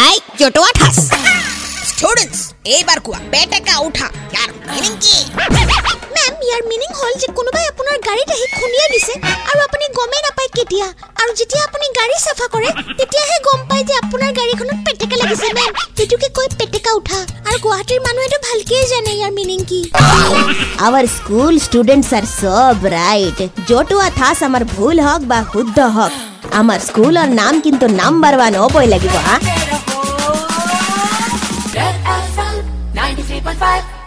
আই জটোৱা ঠাচ ষ্টুডেন্টছ এইবাৰ কোৱা পেটেকা উঠা ইয়াৰ মিনিং কি মেম ইয়াৰ মিনিং হ'ল যে কোনোবাই আপোনাৰ গাড়ীত আহি খুন্দিয়াই দিছে আৰু আপুনি গমেই নাপায় কেতিয়া আৰু যেতিয়া আপুনি গাড়ী চাফা কৰে তেতিয়াহে গম পায় যে আপোনাৰ গাড়ীখনত পেটেকা লাগিছে মেম সেইটোকে কয় পেটেকা উঠা আৰু গুৱাহাটীৰ মানুহেতো ভালকেই জানে ইয়াৰ মিনিং কি our school students are so bright ಜೋಟುವ ಥಾಸ್ ಅಮರ್ ಭೂಲ್ ಹಾಕ್ ಬಾ ಹುದ್ದ ಹಾಕ್ ಅಮರ್ ಸ್ಕೂಲ್ ಅವ್ರ ನಾಮ್ ಕಿಂತ ನಂಬರ್ ಒನ್ ಓಪೋ ಇಲ್ಲಗಿವ 93.5